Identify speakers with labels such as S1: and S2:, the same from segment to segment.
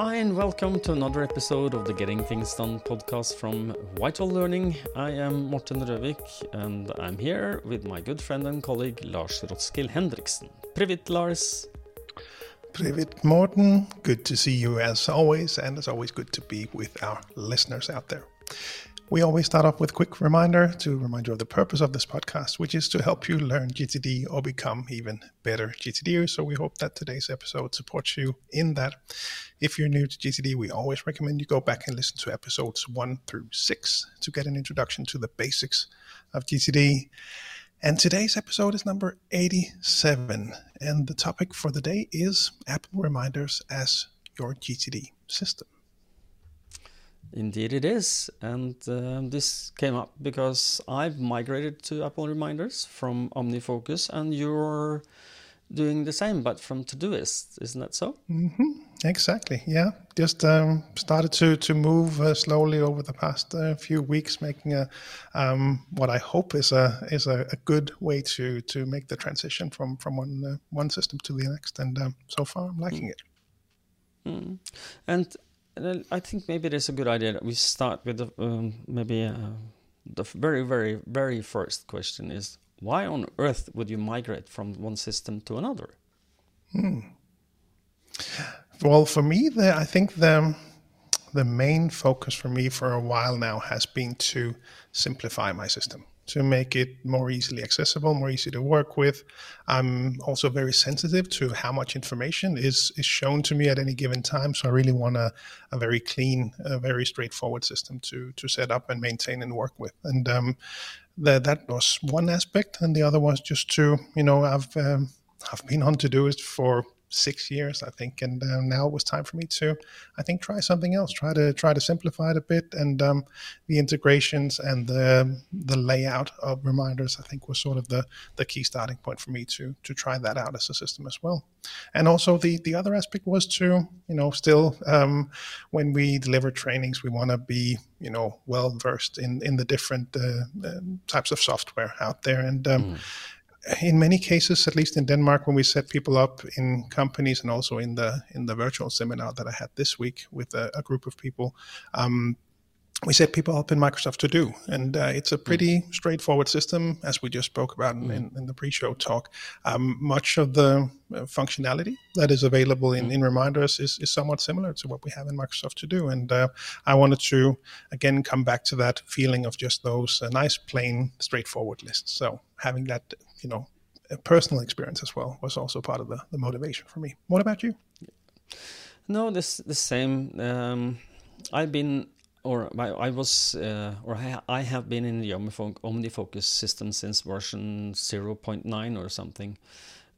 S1: Hi, and welcome to another episode of the Getting Things Done podcast from Vital Learning. I am Morten Røvik, and I'm here with my good friend and colleague Lars Rothschild Henriksen. Privet, Lars.
S2: Privet, Morten. Good to see you as always, and it's always good to be with our listeners out there. We always start off with a quick reminder to remind you of the purpose of this podcast, which is to help you learn GTD or become even better GTDers. So we hope that today's episode supports you in that. If you're new to GTD, we always recommend you go back and listen to episodes one through six to get an introduction to the basics of GTD. And today's episode is number 87. And the topic for the day is Apple Reminders as your GTD system.
S1: Indeed, it is. And uh, this came up because I've migrated to Apple Reminders from OmniFocus, and you're doing the same, but from Todoist. Isn't that so?
S2: Mm-hmm. Exactly. Yeah. Just um, started to to move uh, slowly over the past uh, few weeks, making a um, what I hope is a is a, a, good way to to make the transition from from one uh, one system to the next. And um, so far, I'm liking mm. it.
S1: Mm. And I think maybe it is a good idea that we start with the, um, maybe uh, the very, very, very first question is why on earth would you migrate from one system to another?
S2: Hmm. Well, for me, the, I think the the main focus for me for a while now has been to simplify my system to make it more easily accessible, more easy to work with. I'm also very sensitive to how much information is, is shown to me at any given time. So I really want a, a very clean, a very straightforward system to, to set up and maintain and work with. And um, the, that was one aspect. And the other was just to, you know, I've, um, I've been on Todoist for six years, I think, and uh, now it was time for me to, I think, try something else. Try to try to simplify it a bit, and um, the integrations and the the layout of reminders, I think, was sort of the the key starting point for me to to try that out as a system as well. And also the the other aspect was to, you know, still um, when we deliver trainings, we want to be, you know, well versed in in the different uh, uh, types of software out there, and um, mm in many cases, at least in Denmark, when we set people up in companies and also in the in the virtual seminar that I had this week with a, a group of people, um, we set people up in Microsoft To Do, and uh, it's a hmm. pretty mm. straightforward system, as we just spoke about in, mm. in the pre-show talk. Um, much of the uh, functionality that is available in, mm. in Reminders is, is somewhat similar to what we have in Microsoft To Do, and uh, I wanted to again come back to that feeling of just those uh, nice, plain, straightforward lists. So having that, you know, personal experience as well was also part of the, the motivation for me. What about you?
S1: No, this the same. Um, I've been or I was, uh, or I have been in the OmniFocus system since version 0.9 or something.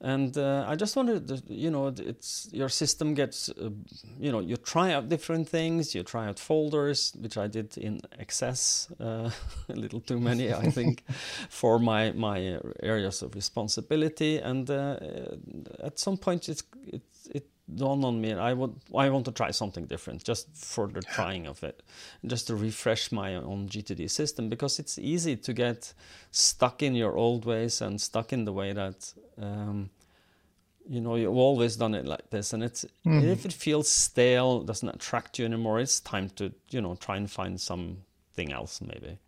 S1: And uh, I just wanted, you know, it's your system gets, uh, you know, you try out different things, you try out folders, which I did in excess, uh, a little too many, I think, for my my areas of responsibility. And uh, at some point, it's, it it dawned on me I would I want to try something different just for the trying of it just to refresh my own GTD system because it's easy to get stuck in your old ways and stuck in the way that um, you know you've always done it like this and it's mm. if it feels stale doesn't attract you anymore it's time to you know try and find something else maybe.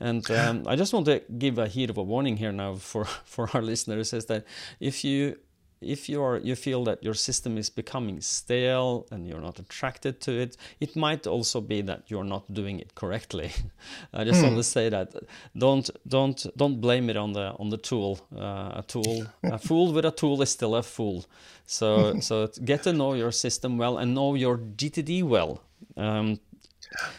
S1: And um, I just want to give a heat of a warning here now for, for our listeners is that if you if you are you feel that your system is becoming stale and you're not attracted to it it might also be that you're not doing it correctly. I just mm. want to say that. Don't don't don't blame it on the on the tool. Uh, a tool a fool with a tool is still a fool. So so get to know your system well and know your gtd well. Um,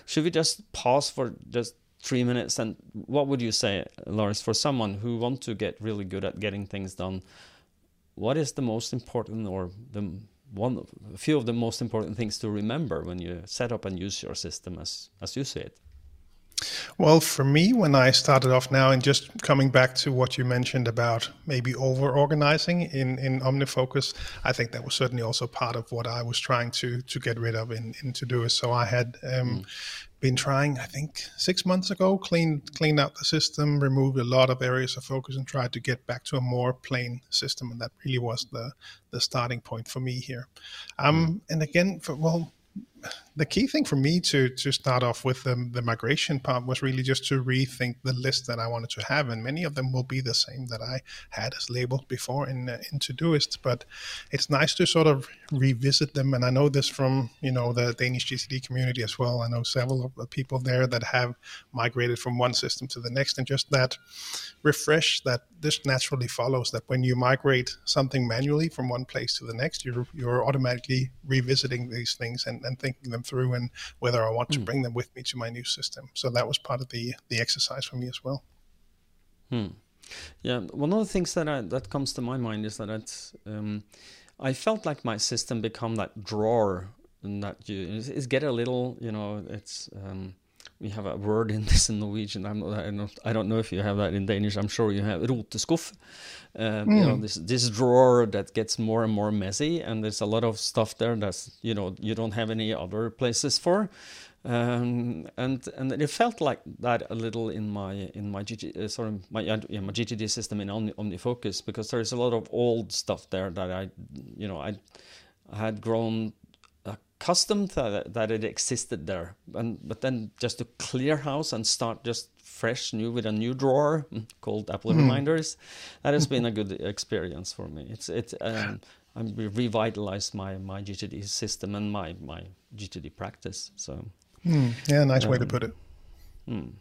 S1: should we just pause for just three minutes? And what would you say lars for someone who want to get really good at getting things done what is the most important or the one a few of the most important things to remember when you set up and use your system as as you see it
S2: well, for me, when I started off now, and just coming back to what you mentioned about maybe over organizing in, in OmniFocus, I think that was certainly also part of what I was trying to to get rid of in, in do. So I had um, mm been trying, I think, six months ago, cleaned cleaned out the system, removed a lot of areas of focus, and tried to get back to a more plain system. And that really was the the starting point for me here. Um, mm. And again, for, well, the key thing for me to to start off with the, the migration part was really just to rethink the list that I wanted to have, and many of them will be the same that I had as labeled before in uh, in Todoist. But it's nice to sort of revisit them, and I know this from you know the Danish GTD community as well. I know several of the people there that have migrated from one system to the next, and just that refresh that this naturally follows that when you migrate something manually from one place to the next, you're you're automatically revisiting these things and, and thinking them through and whether I want to mm. bring them with me to my new system. So that was part of the the exercise for me as well.
S1: Hmm. Yeah, one of the things that I, that comes to my mind is that um, I felt like my system become that drawer and that you is get a little you know it's um, we have a word in this in Norwegian. I'm not, I don't, I don't know if you have that in Danish. I'm sure you have roteskuff. Uh, mm. You know hmm. this this drawer that gets more and more messy, and there's a lot of stuff there that's you know you don't have any other places for. Um, and and it felt like that a little in my in my GT, uh, sorry my yeah, my GTD system in Omni, OmniFocus because there is a lot of old stuff there that I you know I, I had grown accustomed that, that it existed there. And but then just to clear house and start just fresh new with a new drawer called Apple mm. Reminders, that has been a good experience for me. It's it's um, I revitalized my my GTD system and my my GTD practice. So
S2: mm. yeah, nice um, way to um, put it.
S1: Mm.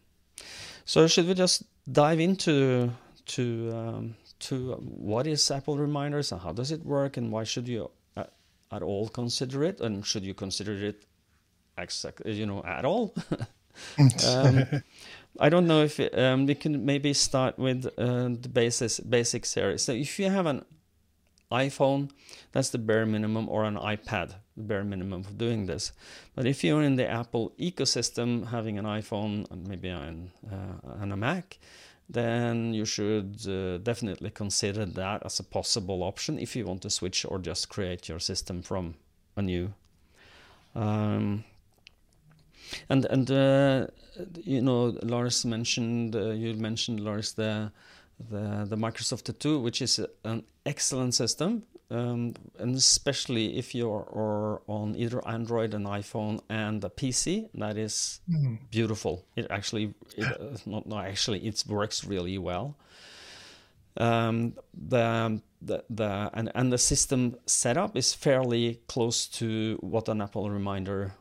S1: So should we just dive into to um, to what is Apple Reminders and how does it work and why should you at all consider it, and should you consider it, exactly, you know, at all? um, I don't know if it, um, we can maybe start with uh, the basics basics here. So if you have an iPhone, that's the bare minimum, or an iPad, the bare minimum for doing this. But if you're in the Apple ecosystem, having an iPhone, and maybe an, uh, and a Mac, then you should uh, definitely consider that as a possible option if you want to switch or just create your system from a new. Um, and and uh, you know Lars mentioned uh, you mentioned Lars the the the Microsoft To Do, which is an excellent system um, and especially if you're on either Android and iPhone and a PC, that is mm. beautiful. It actually, it, uh, not, not actually, it works really well. Um, the the the and, and the system setup is fairly close to what an Apple Reminder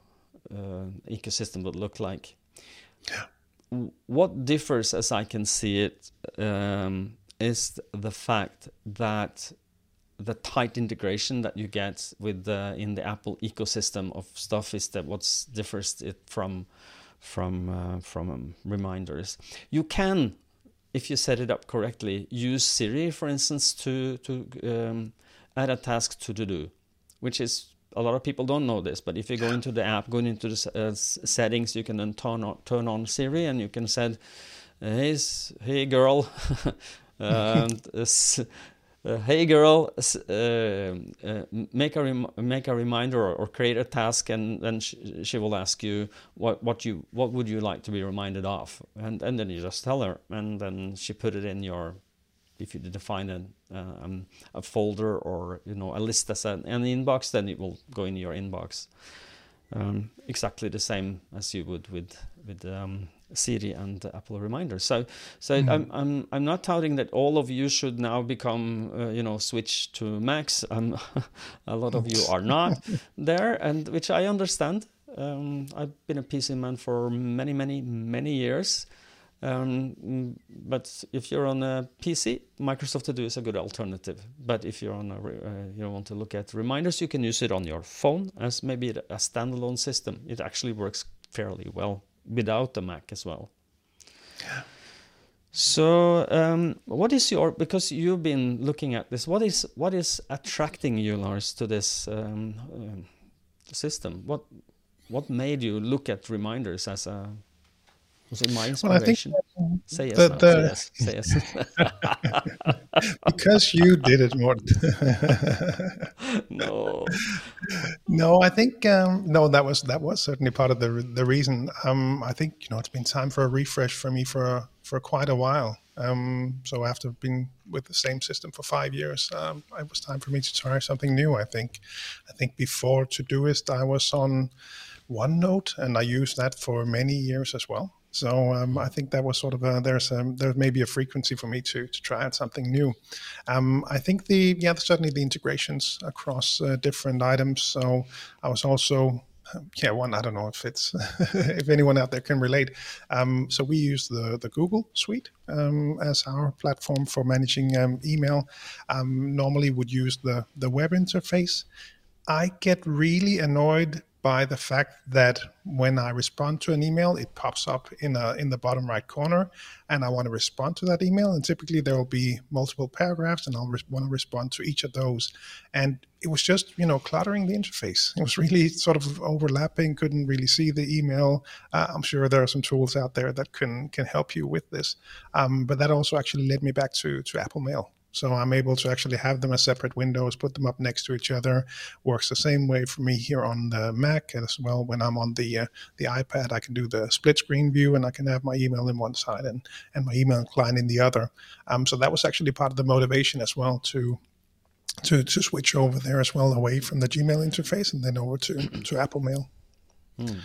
S1: uh, ecosystem would look like.
S2: Yeah.
S1: What differs, as I can see it, um, is the fact that the tight integration that you get with the in the Apple ecosystem of stuff is that what differs it from from uh, from um, reminders. You can, if you set it up correctly, use Siri, for instance, to to um, add a task to to do, which is a lot of people don't know this. But if you go into the app, going into the uh, settings, you can then turn on turn on Siri, and you can say, "Hey, hey, girl." and uh, hey girl, uh, uh, make a make a reminder or, or, create a task, and then sh- she will ask you what what you what would you like to be reminded of, and and then you just tell her, and then she put it in your if you define a, um, a folder or you know a list as an, an inbox, then it will go in your inbox. Um, exactly the same as you would with with um, Siri and Apple Reminder. So, so mm-hmm. I'm, I'm I'm not touting that all of you should now become uh, you know switch to Macs. Um, a lot of you are not there, and which I understand. Um, I've been a PC man for many, many, many years. Um, but if you're on a PC, Microsoft To Do is a good alternative. But if you're on a, uh, you want to look at reminders, you can use it on your phone as maybe a standalone system. It actually works fairly well without the Mac as well.
S2: Yeah.
S1: So, um, what is your because you've been looking at this? What is what is attracting you, Lars, to this um, um, system? What what made you look at reminders as a was it my inspiration? Well, think, say yes, the, the, say yes. Say
S2: yes. because you did it, more.
S1: no.
S2: No, I think um, no. That was that was certainly part of the the reason. Um, I think you know it's been time for a refresh for me for for quite a while. Um, so after being with the same system for five years. Um, it was time for me to try something new. I think. I think before Todoist, I was on OneNote, and I used that for many years as well. So um, I think that was sort of a, there's a, there's maybe a frequency for me to to try out something new. Um, I think the yeah certainly the integrations across uh, different items. So I was also yeah one I don't know if it's if anyone out there can relate. Um, so we use the the Google Suite um, as our platform for managing um, email. Um, normally would use the the web interface. I get really annoyed by the fact that when I respond to an email, it pops up in a, in the bottom right corner, and I want to respond to that email. And typically there will be multiple paragraphs, and I'll re- want to respond to each of those. And it was just you know cluttering the interface. It was really sort of overlapping. Couldn't really see the email. Uh, I'm sure there are some tools out there that can can help you with this. Um, but that also actually led me back to to Apple Mail. So I'm able to actually have them as separate windows, put them up next to each other. Works the same way for me here on the Mac as well. When I'm on the uh, the iPad, I can do the split screen view, and I can have my email in one side and and my email client in the other. Um, so that was actually part of the motivation as well to to to switch over there as well, away from the Gmail interface and then over to to Apple Mail. Hmm.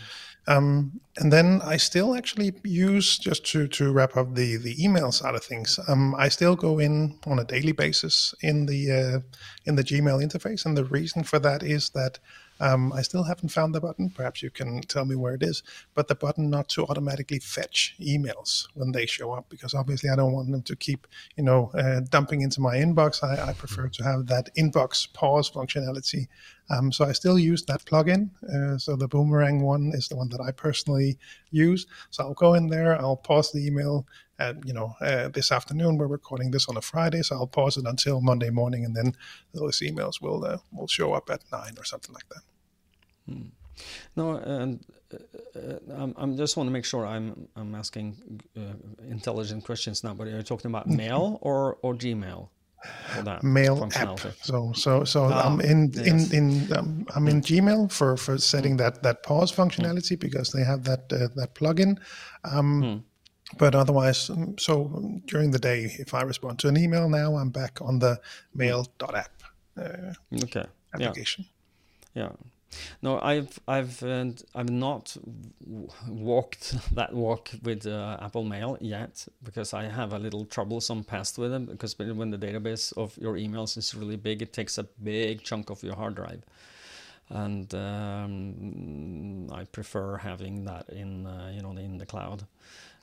S2: Um, and then I still actually use just to to wrap up the the email side of things. Um, I still go in on a daily basis in the uh, in the Gmail interface, and the reason for that is that um, I still haven't found the button. Perhaps you can tell me where it is, but the button not to automatically fetch emails when they show up, because obviously I don't want them to keep, you know, uh, dumping into my inbox. I, I, prefer to have that inbox pause functionality. Um, so I still use that plugin. Uh, so the Boomerang one is the one that I personally use. So I'll go in there, I'll pause the email, and you know uh, this afternoon we're recording this on a friday so i'll pause it until monday morning and then those emails will uh, will show up at nine or something like that
S1: hmm. no and uh, uh I'm, just want to make sure i'm i'm asking uh, intelligent questions now but are you talking about mail or or gmail
S2: mail app. So so so oh, I'm in yes. in in um, I'm in Gmail for for setting hmm. that that pause functionality mm. because they have that uh, that plugin. Um, mm but otherwise, um, so during the day, if I respond to an email now, I'm back on the mail.app uh,
S1: okay.
S2: application.
S1: Yeah. yeah. No, I've I've uh, I've not walked that walk with uh, Apple Mail yet because I have a little troublesome past with it because when the database of your emails is really big, it takes a big chunk of your hard drive, and um, I prefer having that in uh, you know in the cloud.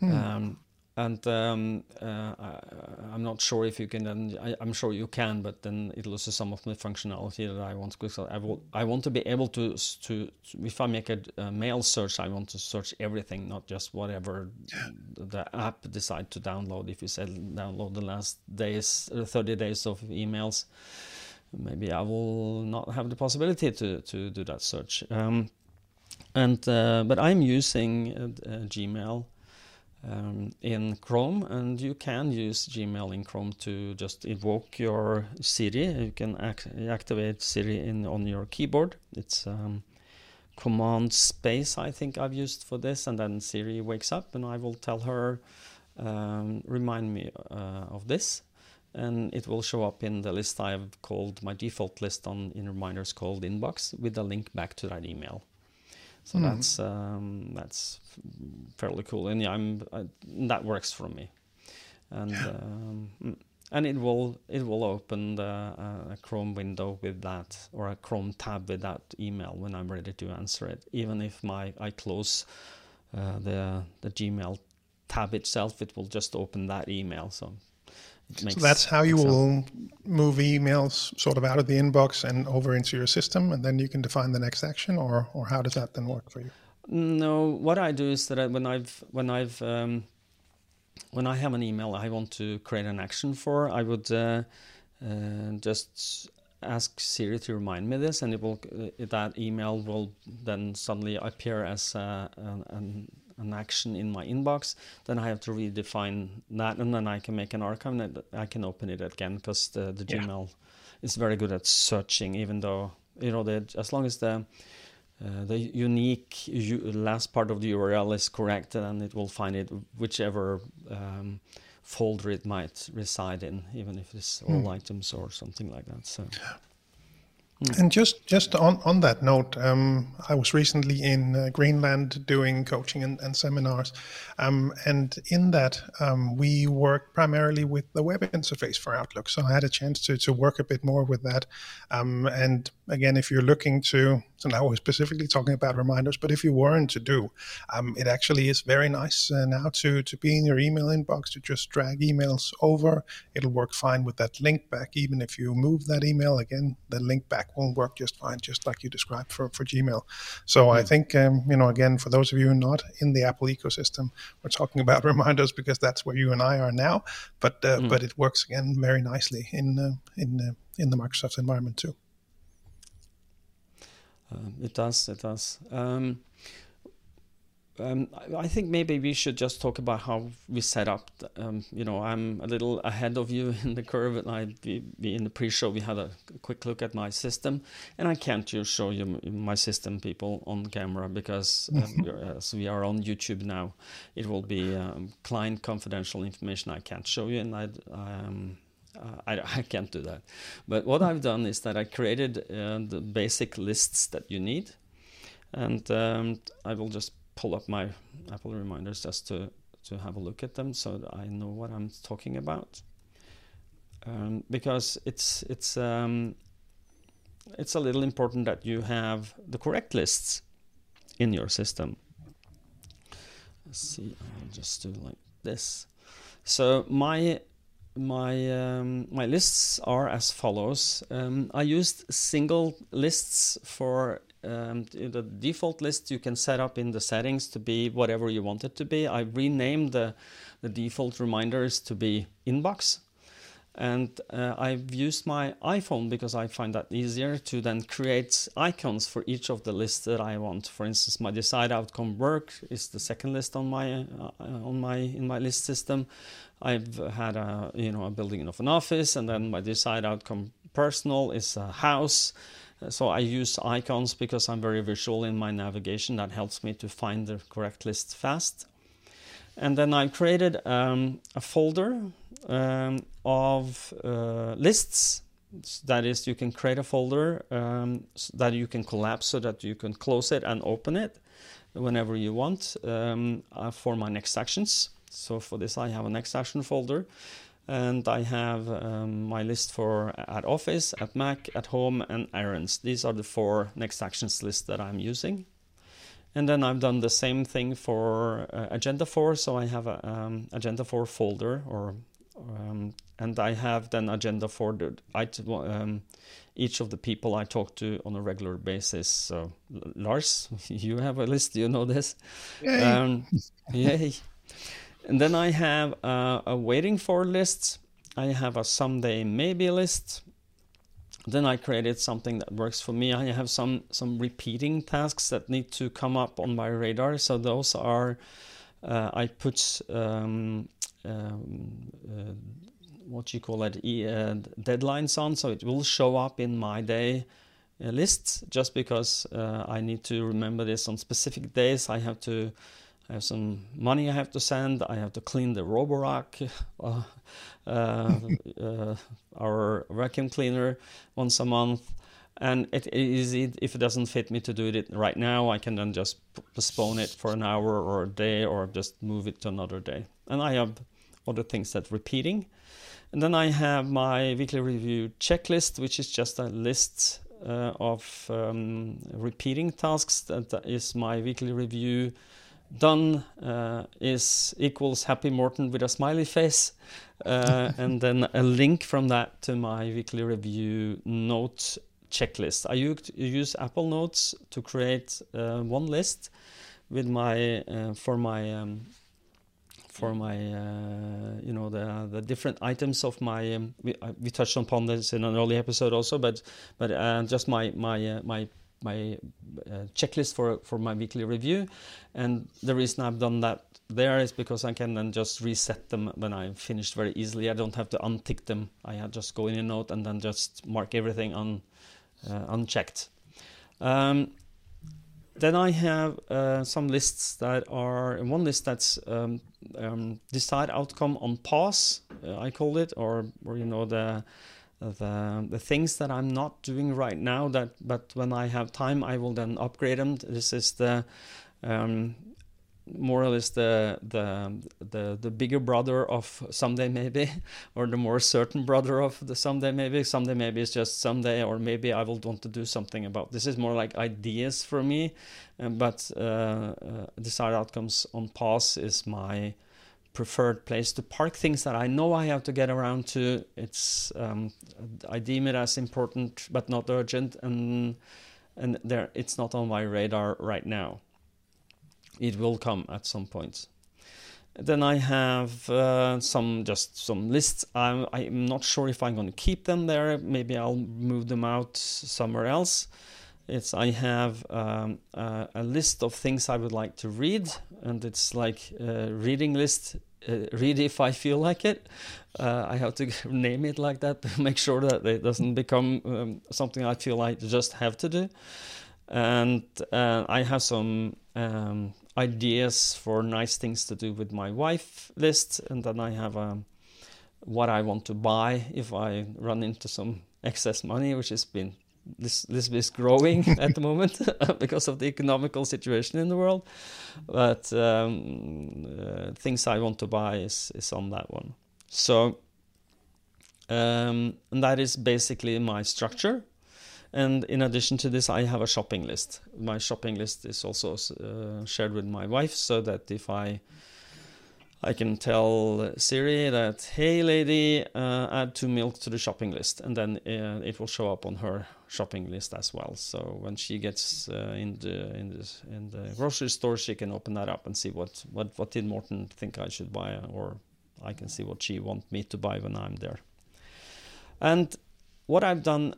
S1: Mm. Um, and um, uh, I, am not sure if you can. Then I, am sure you can, but then it loses some of the functionality that I want. Because I, will, I want to be able to to if I make a, a, mail search, I want to search everything, not just whatever the app decide to download. If you say download the last days, uh, 30 days of emails, maybe I will not have the possibility to to do that search. Um, and uh, but I'm using uh, uh Gmail um, in Chrome, and you can use Gmail in Chrome to just invoke your Siri. You can act activate Siri in on your keyboard. It's um, command space, I think I've used for this, and then Siri wakes up, and I will tell her, um, remind me uh, of this, and it will show up in the list I've called my default list on in reminders called inbox with a link back to that email. So mm. that's um, that's fairly cool, and yeah, I'm I, that works for me, and yeah. um, mm, and it will it will open the, uh, a Chrome window with that or a Chrome tab with that email when I'm ready to answer it. Even if my I close uh, the the Gmail tab itself, it will just open that email. So
S2: so that's how you will move emails sort of out of the inbox and over into your system, and then you can define the next action, or or how does that then work for you?
S1: No, what I do is that I, when I've when I've um, when I have an email I want to create an action for, I would uh, uh, just ask Siri to remind me this, and it will uh, that email will then suddenly appear as uh, an, an an action in my inbox, then I have to redefine that, and then I can make an archive and I can open it again because the, the yeah. Gmail is very good at searching, even though you know that as long as the uh, the unique u- last part of the URL is correct, then it will find it whichever um, folder it might reside in, even if it's all mm. items or something like that. So.
S2: Mm. And just just on on that note, um, I was recently in uh, Greenland doing coaching and, and seminars, um, and in that um, we worked primarily with the web interface for Outlook. So I had a chance to to work a bit more with that. Um, and again, if you're looking to, so now we're specifically talking about reminders, but if you weren't to do, um, it actually is very nice uh, now to to be in your email inbox to just drag emails over. It'll work fine with that link back, even if you move that email again, the link back won't work just fine, just like you described for, for Gmail. So mm. I hmm. think, um, you know, again, for those of you not in the Apple ecosystem, we're talking about reminders because that's where you and I are now. But uh, mm. but it works again very nicely in uh, in uh, in the Microsoft environment too.
S1: Um, it does. It does. Um, um, I think maybe we should just talk about how we set up. Um, you know, I'm a little ahead of you in the curve, and I we, we in the pre-show we had a quick look at my system, and I can't just show you my system, people, on camera because um, as we are on YouTube now, it will be um, client confidential information I can't show you, and I. Um, I, I, can't do that. But what I've done is that I created uh, the basic lists that you need, and um, I will just pull up my Apple reminders just to, to have a look at them so that I know what I'm talking about. Um, because it's it's um, it's a little important that you have the correct lists in your system. Let's see, I'll just do like this. So my my um, my lists are as follows. Um, I used single lists for um, the default list you can set up in the settings to be whatever you want it to be. I renamed the, the default reminders to be inbox. And uh, I've used my iPhone because I find that easier to then create icons for each of the lists that I want. For instance, my decide outcome work is the second list on my uh, on my in my list system. I've had a you know a building of an office, and then my decide outcome personal is a house so I use icons because I'm very visual in my navigation. That helps me to find the correct list fast. And then I created um, a folder um, of uh, lists. That is, you can create a folder um, that you can collapse so that you can close it and open it whenever you want um, uh, for my next actions. So for this, I have a next action folder and I have um, my list for at office, at Mac, at home, and errands. These are the four next actions lists that I'm using. And then I've done the same thing for uh, Agenda 4, so I have a um, Agenda 4 folder, or um, and I have then Agenda 4 the item, um, each of the people I talk to on a regular basis. So Lars, you have a list, you know this.
S2: Yay! Um,
S1: yay. And then I have a, a waiting for list. I have a someday maybe list. Then I created something that works for me. I have some some repeating tasks that need to come up on my radar. So those are uh, I put um, um, uh, what you call it e- uh, deadlines on, so it will show up in my day uh, list. Just because uh, I need to remember this on specific days, I have to I have some money I have to send. I have to clean the Roborock, uh, uh, uh, our vacuum cleaner, once a month. And it is if it doesn't fit me to do it right now, I can then just postpone it for an hour or a day, or just move it to another day. And I have other things that repeating. And then I have my weekly review checklist, which is just a list uh, of um, repeating tasks. That is my weekly review done uh, is equals Happy Morten with a smiley face, uh, and then a link from that to my weekly review note checklist. I use Apple Notes to create uh, one list with my uh, for my um, for my uh, you know the the different items of my um, we, uh, we touched upon this in an early episode also, but but just my my my my uh, checklist for for my weekly review, and the reason I've done that there is because I can then just reset them when i'm finished very easily. I don't have to untick them. I just go in a note and then just mark everything un, uh, unchecked. Um, then I have uh, some lists that are one list that's um, um, decide outcome on pause, uh, I call it, or or you know the the the things that I'm not doing right now. That but when I have time, I will then upgrade them. This is the um, more or less the the the the bigger brother of someday maybe or the more certain brother of the someday maybe someday maybe it's just someday or maybe i will want to do something about this is more like ideas for me um, but uh, uh, desired outcomes on pause is my preferred place to park things that i know i have to get around to it's um, i deem it as important but not urgent and and there it's not on my radar right now it will come at some point. Then I have uh, some just some lists. I'm, I'm not sure if I'm going to keep them there. Maybe I'll move them out somewhere else. It's I have um, a list of things I would like to read, and it's like a reading list. Uh, read if I feel like it. Uh, I have to name it like that to make sure that it doesn't become um, something I feel I just have to do. And uh, I have some um, ideas for nice things to do with my wife list, and then I have um, what I want to buy if I run into some excess money, which has been this this is growing at the moment because of the economical situation in the world. But um, uh, things I want to buy is is on that one. So um, and that is basically my structure. And in addition to this, I have a shopping list. My shopping list is also uh, shared with my wife, so that if I I can tell Siri that, hey lady, uh, add two milk to the shopping list, and then uh, it will show up on her shopping list as well. So when she gets uh, in the in the in the grocery store, she can open that up and see what what what did Morten think I should buy, or I can see what she want me to buy when I'm there. And what I've done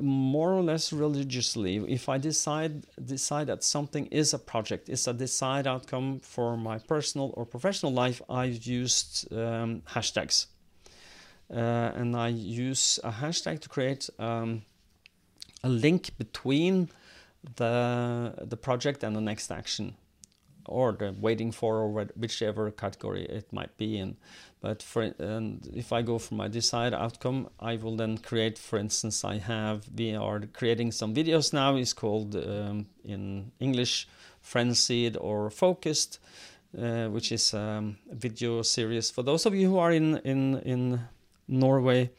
S1: more or less religiously if i decide decide that something is a project is a desired outcome for my personal or professional life i've used um, hashtags. Uh, and i use a hashtag to create um, a link between the the project and the next action or the waiting for or whichever category it might be in but for and if I go for my desired outcome, I will then create, for instance, I have we are creating some videos now. It's called um, in English frenzied or focused, uh, which is um, a video series for those of you who are in in in Norway.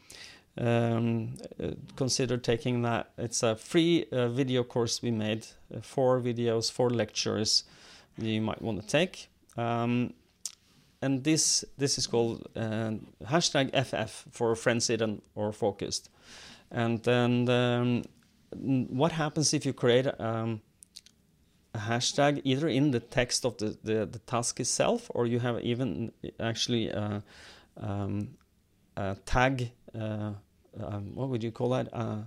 S1: Um, uh, consider taking that. It's a free uh, video course we made, uh, four videos, four lectures you might want to take. Um, and this this is called uh, hashtag FF for frenzied and or focused. And then um, what happens if you create um, a hashtag either in the text of the, the, the task itself, or you have even actually a, um, a tag. Uh, um, what would you call that? Uh,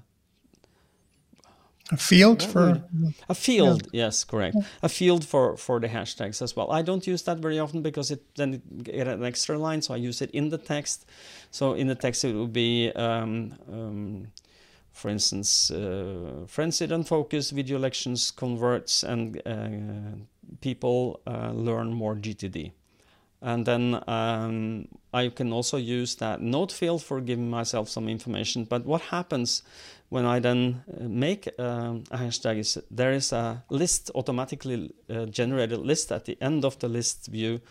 S2: a field for
S1: a field, yeah. yes, correct. Yeah. A field for for the hashtags as well. I don't use that very often because it then it get an extra line, so I use it in the text. So in the text it would be, um, um, for instance, uh, frenzied and focus video lections converts and uh, people uh, learn more GTD. And then um, I can also use that note field for giving myself some information. But what happens when I then uh, make um, a hashtag is there is a list automatically uh, generated list at the end of the list view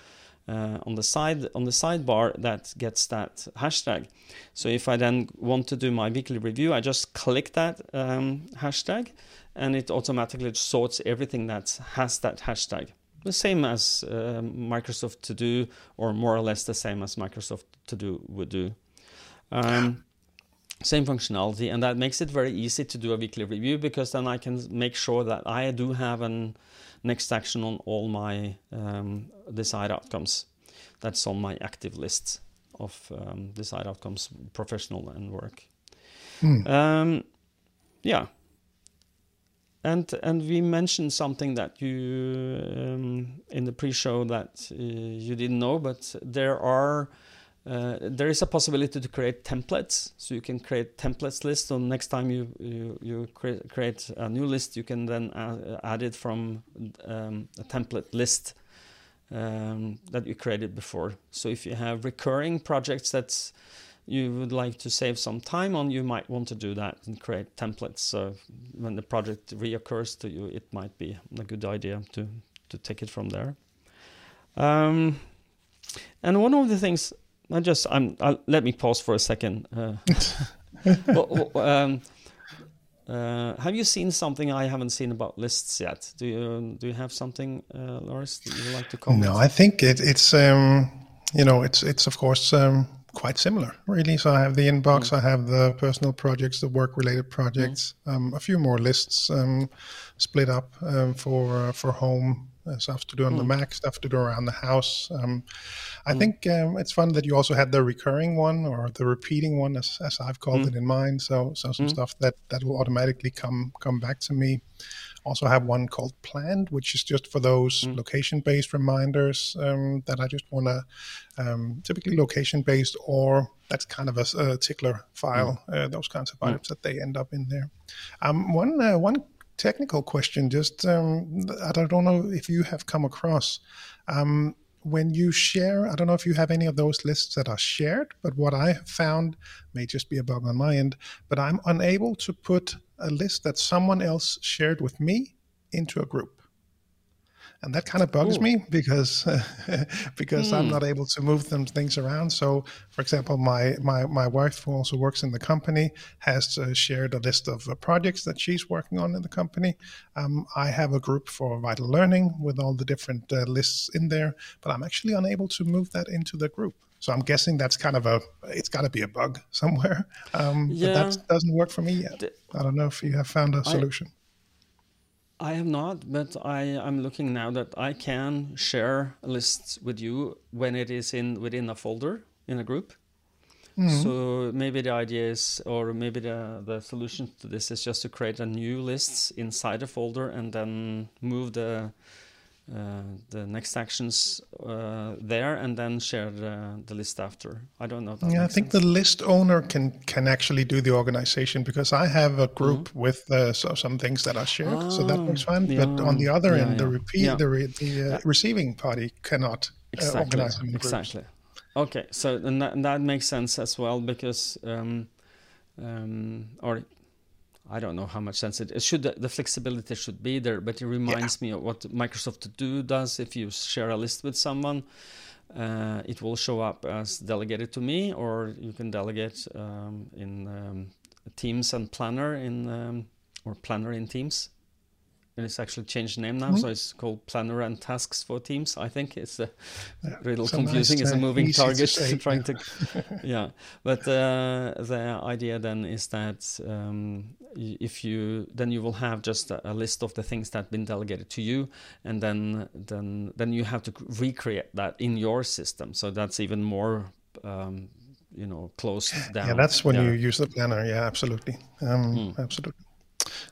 S1: uh, on the side on the sidebar that gets that hashtag. So if I then want to do my weekly review, I just click that um, hashtag, and it automatically sorts everything that has that hashtag. The same as uh, Microsoft To Do, or more or less the same as Microsoft To Do would do. Um, same functionality and that makes it very easy to do a weekly review because then I can make sure that I do have an next action on all my um, desired outcomes. That's on my active list of um, desired outcomes, professional and work. Hmm. Um, yeah, and and we mentioned something that you um, in the pre-show that uh, you didn't know, but there are uh, there is a possibility to create templates, so you can create templates list. So next time you you, you create, create a new list, you can then add, add it from um, a template list um, that you created before. So if you have recurring projects that you would like to save some time on, you might want to do that and create templates. So when the project reoccurs to you, it might be a good idea to to take it from there. Um, and one of the things I just I'm I'll, let me pause for a second. Uh, well, um, uh, have you seen something I haven't seen about lists yet? Do you do you have something, uh, Lars, that you would like to comment?
S2: No, I think it, it's um, you know it's it's of course um, quite similar, really. So I have the inbox, mm. I have the personal projects, the work related projects, mm. um, a few more lists um, split up um, for uh, for home stuff to do on mm. the Mac, stuff to do around the house. Um, I mm. think um, it's fun that you also had the recurring one or the repeating one, as, as I've called mm. it in mine. So, so some mm. stuff that that will automatically come come back to me. Also have one called Planned, which is just for those mm. location-based reminders um, that I just want to um, typically location-based or that's kind of a, a tickler file, uh, those kinds of items that they end up in there. Um, one uh, one technical question. Just um, I don't know if you have come across um, when you share. I don't know if you have any of those lists that are shared, but what I have found may just be a bug on my end. But I'm unable to put a list that someone else shared with me into a group and that kind of bugs Ooh. me because because mm. I'm hmm. not able to move them things around. So, for example, my my my wife, who also works in the company, has uh, shared a list of uh, projects that she's working on in the company. Um, I have a group for vital learning with all the different uh, lists in there, but I'm actually unable to move that into the group. So I'm guessing that's kind of a it's got to be a bug somewhere. Um, yeah. But that doesn't work for me yet. I don't know if you have found a solution. I,
S1: I have not, but I am looking now that I can share lists with you when it is in within a folder in a group. Mm-hmm. So maybe the idea is, or maybe the the solution to this is just to create a new lists inside a folder and then move the the next actions uh, there and then share the, the list after. I don't know.
S2: yeah, I think sense. the list owner can can actually do the organization because I have a group mm-hmm. with uh, so some things that are shared, so that works fine. Yeah. But on the other yeah, end, yeah. the repeat the, re- the uh, receiving party cannot uh, exactly. organize them
S1: Exactly. Okay, so and that, and that, makes sense as well because um, um, or I don't know how much sense it, it should. The flexibility should be there, but it reminds yeah. me of what Microsoft To Do does. If you share a list with someone, uh, it will show up as delegated to me, or you can delegate um, in um, Teams and Planner in um, or Planner in Teams and it's actually changed name now, mm-hmm. so it's called Planner and Tasks for Teams. I think it's a yeah, little confusing. Nice, it's a moving target to trying to, yeah. But uh, the idea then is that um, if you then you will have just a, a, list of the things that have been delegated to you, and then then then you have to recreate that in your system. So that's even more. Um, you know, closed down.
S2: Yeah, that's when yeah. you use the planner. Yeah, absolutely, um, mm. absolutely.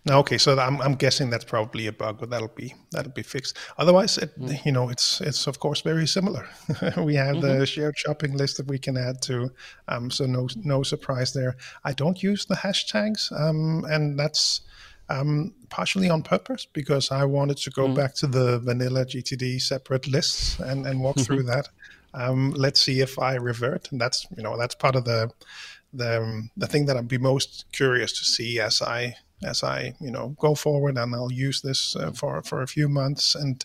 S2: Now, okay, so I'm, I'm guessing that's probably a bug, but that'll be that'll be fixed. Otherwise, it, mm. you know, it's it's of course very similar. we have mm-hmm. the shared shopping list that we can add to, um, so no no surprise there. I don't use the hashtags, um, and that's um, partially on purpose because I wanted to go mm. back to the vanilla GTD separate lists and and walk through that. Um, let's see if I revert, and that's you know that's part of the the the thing that I'd be most curious to see as I as I you know go forward and I'll use this uh, for for a few months and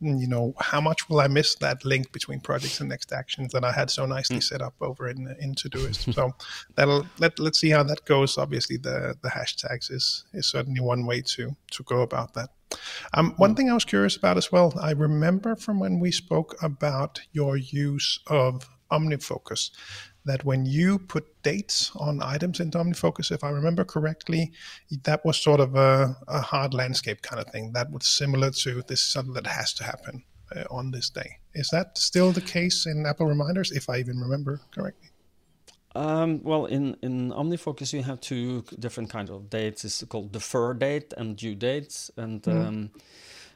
S2: you know how much will I miss that link between projects and next actions that I had so nicely mm. set up over in in Todoist. so that'll let let's see how that goes. Obviously the the hashtags is is certainly one way to to go about that. Um, one mm. thing I was curious about as well, I remember from when we spoke about your use of OmniFocus that when you put dates on items in OmniFocus, if I remember correctly, that was sort of a, a hard landscape kind of thing. That was similar to this is something that has to happen uh, on this day. Is that still the case in Apple Reminders, if I even remember correctly?
S1: Um, well, in, in OmniFocus, you have two different kinds of dates. It's called defer date and due dates. And, mm. um,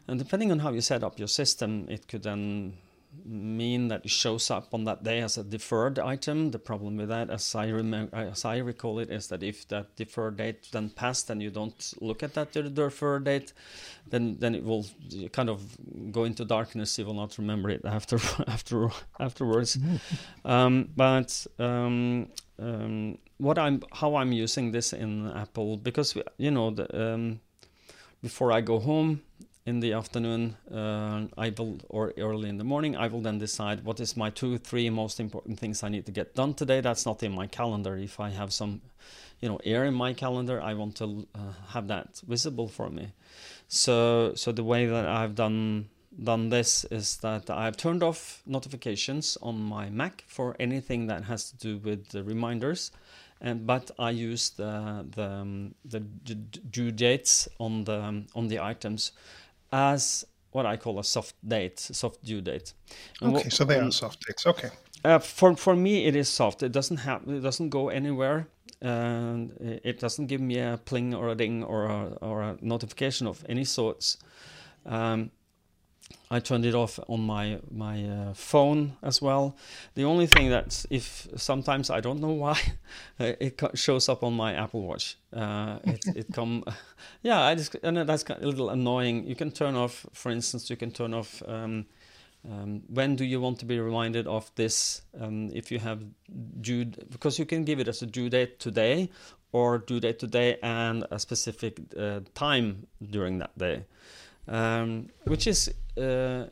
S1: and depending on how you set up your system, it could then mean that it shows up on that day as a deferred item. The problem with that, as I remember, as I recall it, is that if that deferred date then passed and you don't look at that deferred date, then then it will kind of go into darkness. You will not remember it after after afterwards. um, but um, um, what I'm how I'm using this in Apple because you know the, um, before I go home in the afternoon, uh, I will, or early in the morning, I will then decide what is my two, three most important things I need to get done today. That's not in my calendar. If I have some, you know, air in my calendar, I want to uh, have that visible for me. So, so the way that I've done done this is that I've turned off notifications on my Mac for anything that has to do with the reminders and but I use the the, um, the due dates on the um, on the items as what I call a soft date, soft due date.
S2: And okay, what, so they um, are soft dates. Okay.
S1: Uh, for for me, it is soft. It doesn't have it doesn't go anywhere, and it doesn't give me a pling or a ding or a, or a notification of any sorts. Um, I turned it off on my my uh, phone as well. The only thing that if sometimes I don't know why it shows up on my Apple Watch. Uh, it it come, yeah. I just and that's a little annoying. You can turn off, for instance, you can turn off. Um, um, when do you want to be reminded of this? Um, if you have due, because you can give it as a due date today, or due date today and a specific uh, time during that day um, which is uh,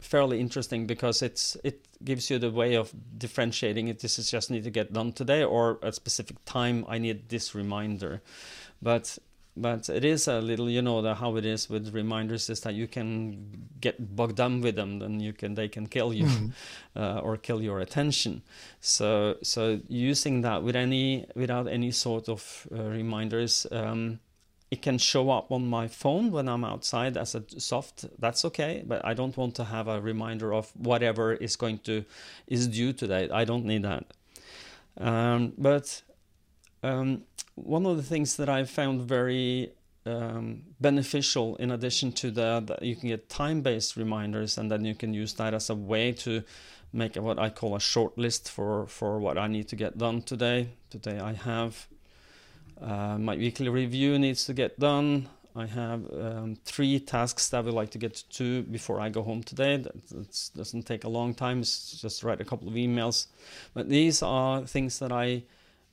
S1: fairly interesting because it's it gives you the way of differentiating it. This is just need to get done today, or at specific time I need this reminder. But but it is a little you know the, how it is with reminders is that you can get bogged down with them then you can they can kill you mm. uh, or kill your attention so so using that with any without any sort of uh, reminders um, it can show up on my phone when I'm outside as a soft. That's okay, but I don't want to have a reminder of whatever is going to is due today. I don't need that. Um, but um, one of the things that I found very um, beneficial, in addition to the, that you can get time-based reminders, and then you can use that as a way to make what I call a short list for for what I need to get done today. Today I have uh, my weekly review needs to get done. I have um, three tasks that I would like to get to before I go home today. That doesn't take a long time. It's just write a couple of emails. But these are things that I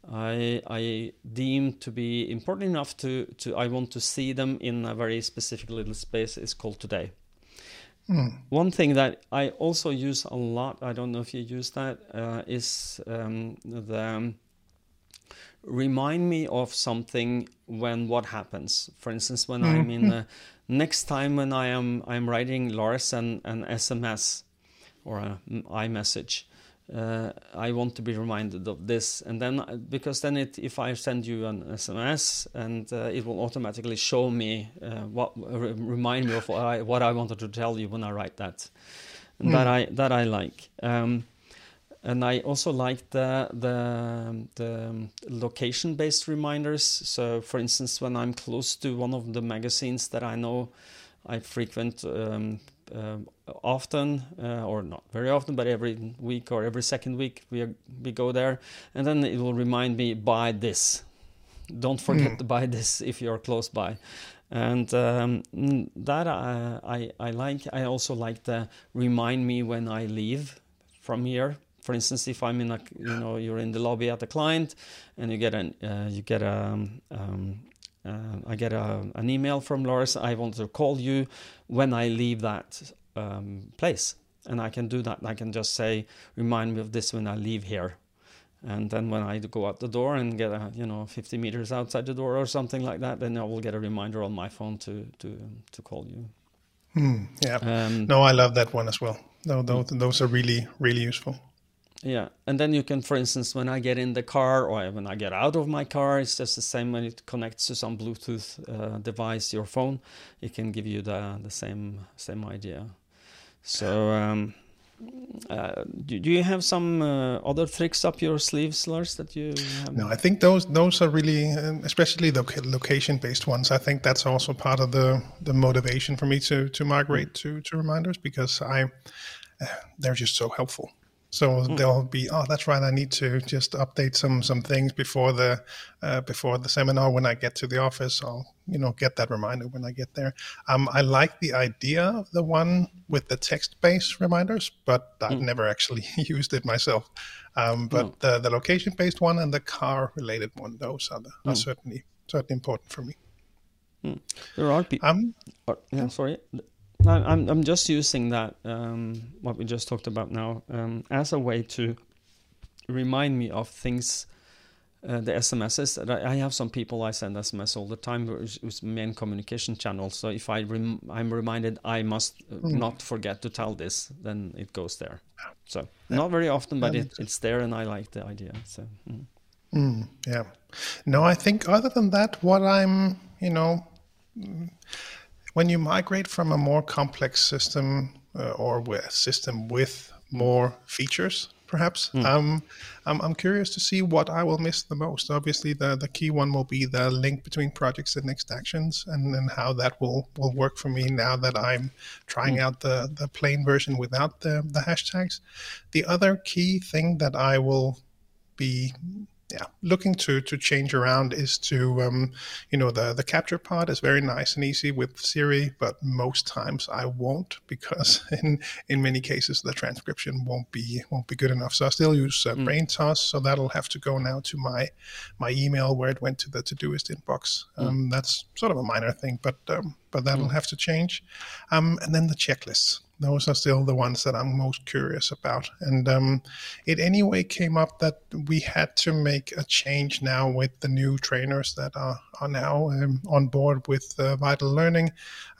S1: I, I deem to be important enough to, to I want to see them in a very specific little space. It's called today. Mm. One thing that I also use a lot, I don't know if you use that, uh, is um, the um, remind me of something when what happens. For instance, when mm-hmm. I'm in the next time when I am I'm writing Lars an, an SMS or a iMessage. Uh, I want to be reminded of this, and then uh, because then it, if I send you an SMS, and uh, it will automatically show me uh, what remind me of what I, what I wanted to tell you when I write that, mm. that I that I like. Um, and I also like the the, the location-based reminders. So, for instance, when I'm close to one of the magazines that I know I frequent um, uh, often, uh, or not very often, but every week or every second week, we we go there, and then it will remind me buy this. Don't forget mm. to buy this if you're close by and um, that I, I, I like. I also like the remind me when I leave from here for instance, if I'm in a, you know, you're in the lobby at the client, and you get an, uh, you get a, um, um, uh, I get a, an email from Lars. I want to call you when I leave that um, place, and I can do that. I can just say, remind me of this when I leave here, and then when I go out the door and get a, you know, 50 meters outside the door or something like that, then I will get a reminder on my phone to to to call you.
S2: Mm, yeah. Um, no, I love that one as well. No, those, those are really really useful.
S1: Yeah, and then you can, for instance, when I get in the car or when I get out of my car, it's just the same when it connects to some Bluetooth uh, device, your phone, it can give you the the same same idea. So, um, uh, do, do, you have some uh, other tricks up your sleeves, Lars? That you have?
S2: No, I think those those are really, um, especially the location based ones. I think that's also part of the the motivation for me to to migrate to to reminders because I they're just so helpful. So mm. they'll be, oh, that's right. I need to just update some some things before the uh, before the seminar. When I get to the office, I'll you know get that reminder when I get there. Um, I like the idea of the one with the text based reminders, but I've mm. never actually used it myself. Um, but mm. the the location based one and the car related one, those are, the, are hmm. certainly certainly important for me.
S1: Hmm. There are people. Um, yeah, sorry. I'm I'm just using that um, what we just talked about now um, as a way to remind me of things. Uh, the SMSs. I, I have some people I send SMS all the time, which is main communication channel. So if I rem- I'm reminded I must mm. not forget to tell this, then it goes there. So yeah. not very often, but it, it's there, and I like the idea. So. Mm.
S2: Mm, yeah. No, I think other than that, what I'm, you know, when you migrate from a more complex system uh, or a system with more features, perhaps, mm. um, I'm, I'm curious to see what I will miss the most. Obviously, the, the key one will be the link between projects and next actions and, and how that will, will work for me now that I'm trying mm. out the, the plain version without the, the hashtags. The other key thing that I will be yeah, looking to to change around is to um, you know the the capture part is very nice and easy with Siri, but most times I won't because in in many cases the transcription won't be won't be good enough. So I still use uh, mm. Braintoss, so that'll have to go now to my my email where it went to the Todoist inbox. Mm. Um, that's sort of a minor thing, but um, but that'll mm. have to change. Um, and then the checklists those are still the ones that I'm most curious about. And um, it anyway came up that we had to make a change now with the new trainers that are, are now um, on board with uh, Vital Learning.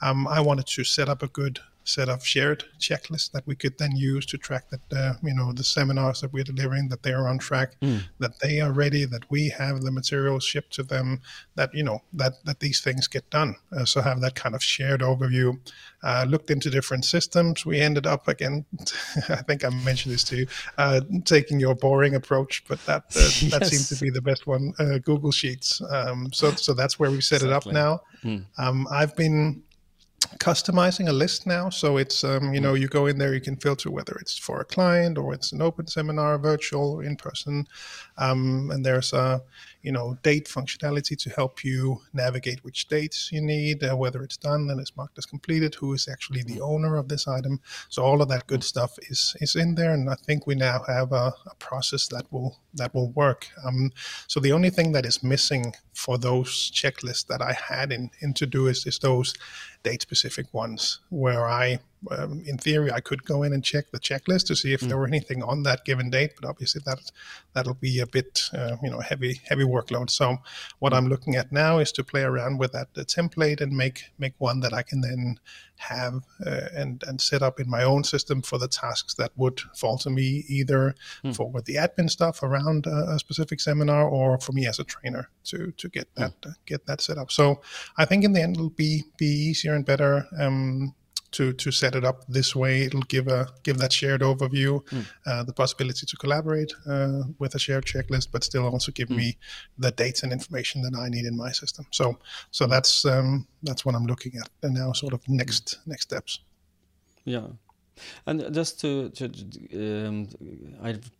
S2: Um, I wanted to set up a good set of shared checklists that we could then use to track that uh, you know the seminars that we're delivering that they are on track mm. that they are ready that we have the materials shipped to them that you know that that these things get done uh, so have that kind of shared overview uh, looked into different systems we ended up again i think i mentioned this to you uh, taking your boring approach but that uh, yes. that seemed to be the best one uh, google sheets um, so so that's where we set exactly. it up now mm. um, i've been customizing a list now. So it's, um, you know, you go in there, you can filter whether it's for a client or it's an open seminar, virtual or in person. Um, and there's a, you know, date functionality to help you navigate which dates you need, uh, whether it's done, then it's marked as completed, who is actually the owner of this item. So all of that good stuff is is in there, and I think we now have a, a process that will that will work. Um, so the only thing that is missing for those checklists that I had in in Todoist is those date specific ones where I um, in theory, I could go in and check the checklist to see if mm. there were anything on that given date, but obviously that that'll be a bit uh, you know heavy heavy workload. So what mm. I'm looking at now is to play around with that template and make make one that I can then have uh, and and set up in my own system for the tasks that would fall to me either mm. for the admin stuff around a, a, specific seminar or for me as a trainer to to get that uh, get that set up. So I think in the end it'll be be easier and better. Um, to to set it up this way. It'll give a give that shared overview, mm. uh, the possibility to collaborate uh, with a shared checklist, but still also give mm. me the dates and information that I need in my system. So so that's um, that's what I'm looking at, and now sort of next next steps.
S1: Yeah. And just to, to um, I've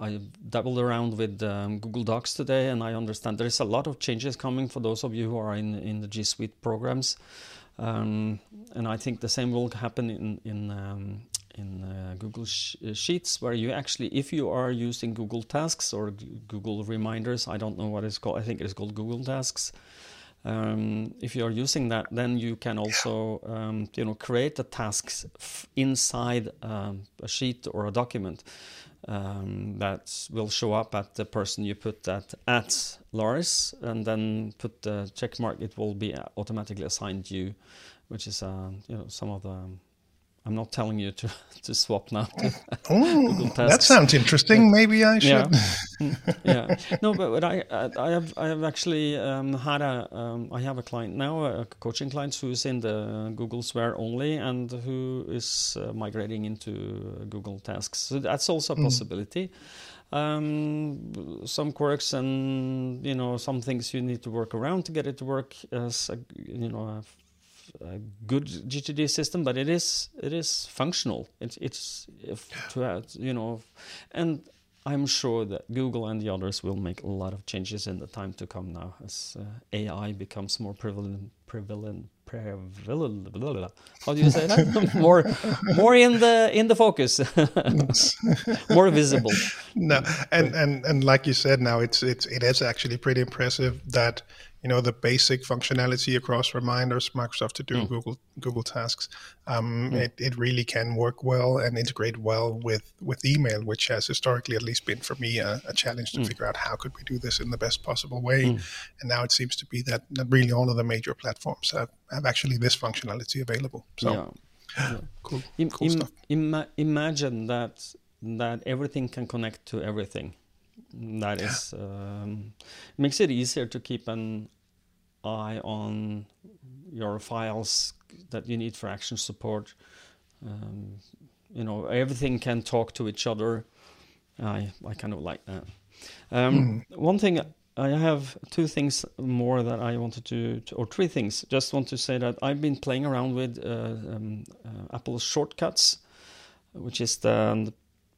S1: I dabbled around with um, Google Docs today, and I understand there is a lot of changes coming for those of you who are in in the G Suite programs. Um, and I think the same will happen in in um, in uh, Google sh uh, Sheets, where you actually, if you are using Google Tasks or Google Reminders, I don't know what it's called. I think it's called Google Tasks. Um, if you are using that, then you can also, um, you know, create the tasks inside um, a sheet or a document um, that will show up at the person you put that at Lars, and then put the check mark. It will be automatically assigned you, which is uh, you know some of the I'm not telling you to, to swap now. To
S2: oh, that sounds interesting. But, Maybe I should.
S1: Yeah, yeah. No, but, but I I have I have actually um, had a um, I have a client now, a coaching client who's in the Google Sphere only and who is uh, migrating into Google Tasks. So that's also a mm. possibility. Mm. Um, some quirks and you know some things you need to work around to get it to work as a, you know a good GTD system, but it is it is functional. It, it's if to add, you know, and I'm sure that Google and the others will make a lot of changes in the time to come now as uh, AI becomes more prevalent, prevalent, prevalent. Blah, blah, blah. How do you say that? more, more in the in the focus, more visible.
S2: No, and and and like you said, now it's it's it is actually pretty impressive that you know the basic functionality across reminders microsoft to do mm. google google tasks um, mm. it, it really can work well and integrate well with with email which has historically at least been for me a, a challenge to mm. figure out how could we do this in the best possible way mm. and now it seems to be that, that really all of the major platforms have, have actually this functionality available so yeah. Yeah. cool, Im- cool Im-
S1: Im- imagine that that everything can connect to everything that is um, makes it easier to keep an eye on your files that you need for action support. Um, you know, everything can talk to each other. I I kind of like that. Um, mm. One thing I have two things more that I wanted to, to, or three things. Just want to say that I've been playing around with uh, um, uh, Apple's shortcuts, which is the, the,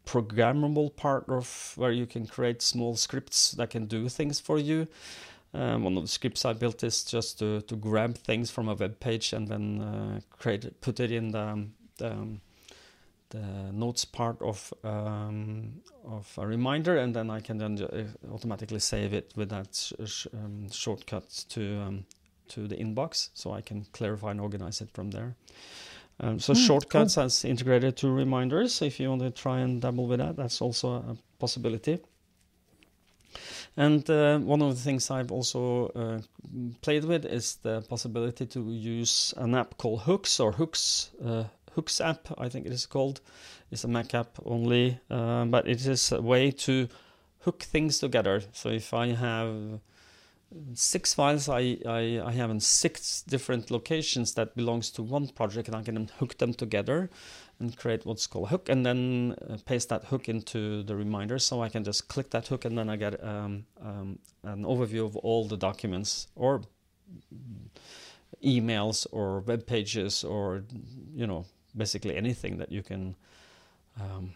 S1: programmable part of where you can create small scripts that can do things for you. Um, one of the scripts I built is just to, to grab things from a web page and then uh, create put it in the, the, the notes part of um, of a reminder, and then I can then uh, automatically save it with that sh um, shortcut to um, to the inbox, so I can clarify and organize it from there. Um, so mm, shortcuts cool. as integrated to reminders. If you want to try and dabble with that, that's also a possibility. And uh, one of the things I've also uh, played with is the possibility to use an app called Hooks or Hooks uh, Hooks app, I think it is called. It's a Mac app only, uh, but it is a way to hook things together. So if I have six files I, I, I have in six different locations that belongs to one project and I can hook them together and create what's called a hook and then uh, paste that hook into the reminder so I can just click that hook and then I get um, um, an overview of all the documents or emails or web pages or you know basically anything that you can um,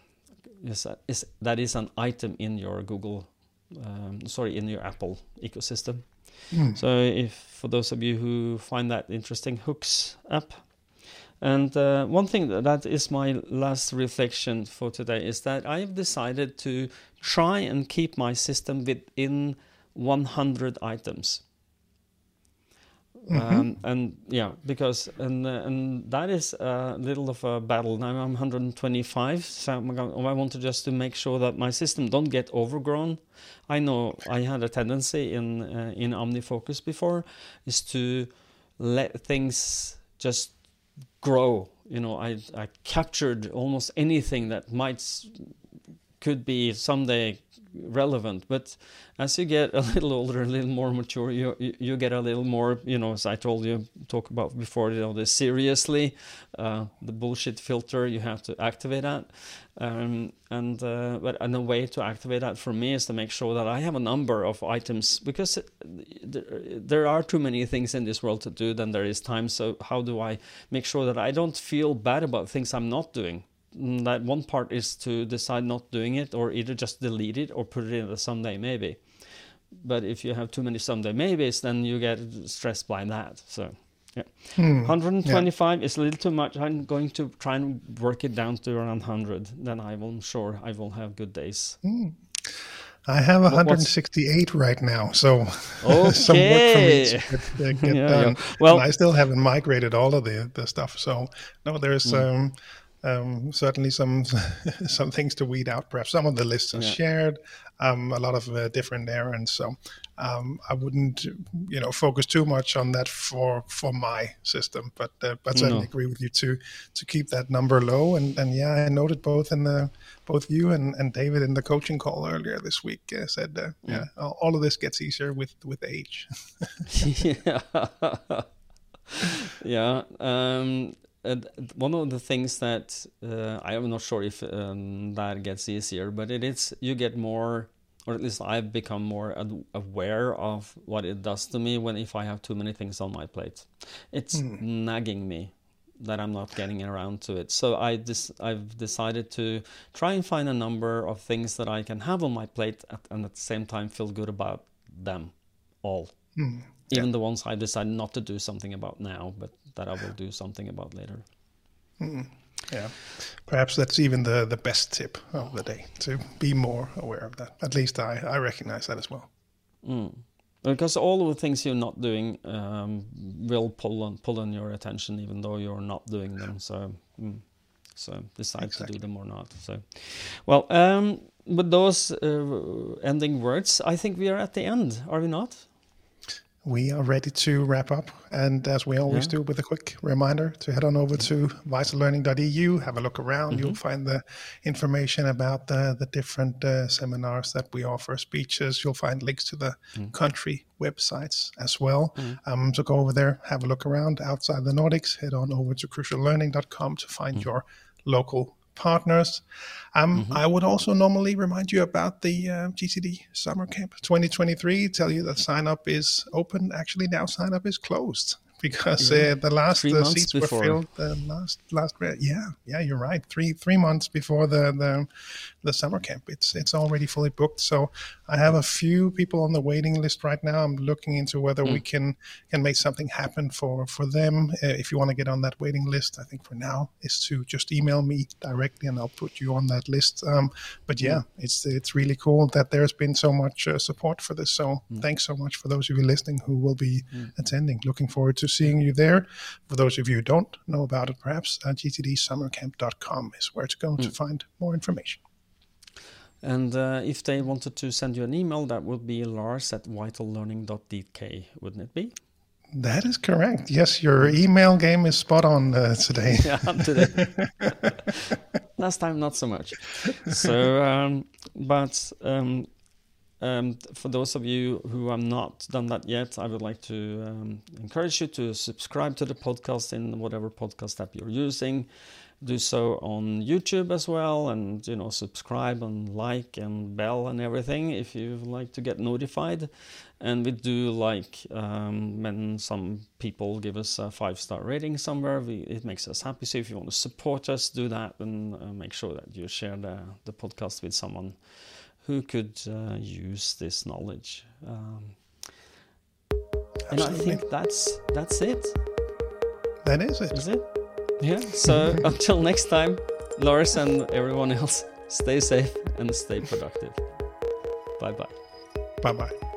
S1: is, is that is an item in your Google um, sorry in your Apple ecosystem. Mm. So if for those of you who find that interesting, Hooks app and uh, one thing that is my last reflection for today is that I've decided to try and keep my system within 100 items. Mm-hmm. Um, and yeah, because and uh, and that is a little of a battle. Now I'm 125, so I want to just to make sure that my system don't get overgrown. I know I had a tendency in uh, in OmniFocus before is to let things just grow. You know, I I captured almost anything that might could be someday relevant. But as you get a little older, a little more mature, you you get a little more, you know, as I told you, talk about before, you know, the seriously, uh, the bullshit filter, you have to activate that. Um, and uh, but and a way to activate that for me is to make sure that I have a number of items because there are too many things in this world to do than there is time. So how do I make sure that I don't feel bad about things I'm not doing? That one part is to decide not doing it or either just delete it or put it in the someday maybe but if you have too many someday maybes then you get stressed by that so yeah hmm. 125 yeah. is a little too much i'm going to try and work it down to around 100 then i will I'm sure i will have good days
S2: hmm. I have 168 right now, so okay. some work for me to get, get yeah, done. Yeah. Well, and I still haven't migrated all of the, the stuff. So no, there's mm. um, um, certainly some some things to weed out. Perhaps some of the lists are yeah. shared, um, a lot of uh, different errands. So um, I wouldn't, you know, focus too much on that for for my system. But uh, but certainly no. agree with you to to keep that number low. And and yeah, I noted both in the both you and, and David in the coaching call earlier this week uh, said, uh, yeah. yeah, all of this gets easier with with age.
S1: yeah. yeah. Um, uh, one of the things that uh, I am not sure if um, that gets easier, but it is you get more or at least I've become more aware of what it does to me when if I have too many things on my plate. It's nagging me that I'm not getting around to it. So I dis- I've decided to try and find a number of things that I can have on my plate at, and at the same time feel good about them all. Even the ones I decided not to do something about now, but that I will do something about later.
S2: Yeah. Perhaps that's even the, the best tip of the day to be more aware of that. At least I, I recognize that as well.
S1: Because all of the things you're not doing um, will pull on pull on your attention, even though you're not doing them. So, mm, so decide to do them or not. So, well, um, with those uh, ending words, I think we are at the end. Are we not?
S2: We are ready to wrap up. And as we always
S1: Yeah.
S2: do, with a quick reminder to head on over to vitallearning.eu, have a look around. You'll find the information about the, the different uh, seminars that we offer, speeches. You'll find links to the country websites as well. Um, so go over there, have a look around outside the Nordics. Head on over to cruciallearning.com to find your local partners. Um, I would also normally remind you about the uh, GTD Summer Camp 2023. Tell you that sign up is open. Actually, now sign up is closed because uh, the last uh, seats
S1: before.
S2: were filled. The last last yeah yeah you're right. Three three months before the the, the summer camp. It's it's already fully booked. So I have a few people on the waiting list right now. I'm looking into whether we can can make something happen for for them. Uh, if you want to get on that waiting list, I think for now is to just email me directly and I'll put you on that list. Um, but yeah, it's it's really cool that there's been so much uh, support for this. So thanks so much for those of you listening who will be attending. Looking forward to seeing you there. For those of you who don't know about it, perhaps uh, gtdsummercamp.com is where to go to find more information.
S1: And uh, if they wanted to send you an email, that would be Lars at vitallearning.dk, wouldn't it be?
S2: That is correct. Yes, your email game is spot on uh, today.
S1: yeah, today. Last time, not so much. So, um, but um, um, for those of you who have not done that yet, I would like to um, encourage you to subscribe to the podcast in whatever podcast app you're using. Do so on YouTube as well, and you know, subscribe and like and bell and everything if you like to get notified. And we do like um, when some people give us a five star rating somewhere, we, it makes us happy. So if you want to support us, do that and uh, make sure that you share the, the podcast with someone who could uh, use this knowledge. Um, and I think that's that's it.
S2: That is it.
S1: Is it? Yeah. So until next time, Lars and everyone else, stay safe and stay productive. Bye bye.
S2: Bye bye.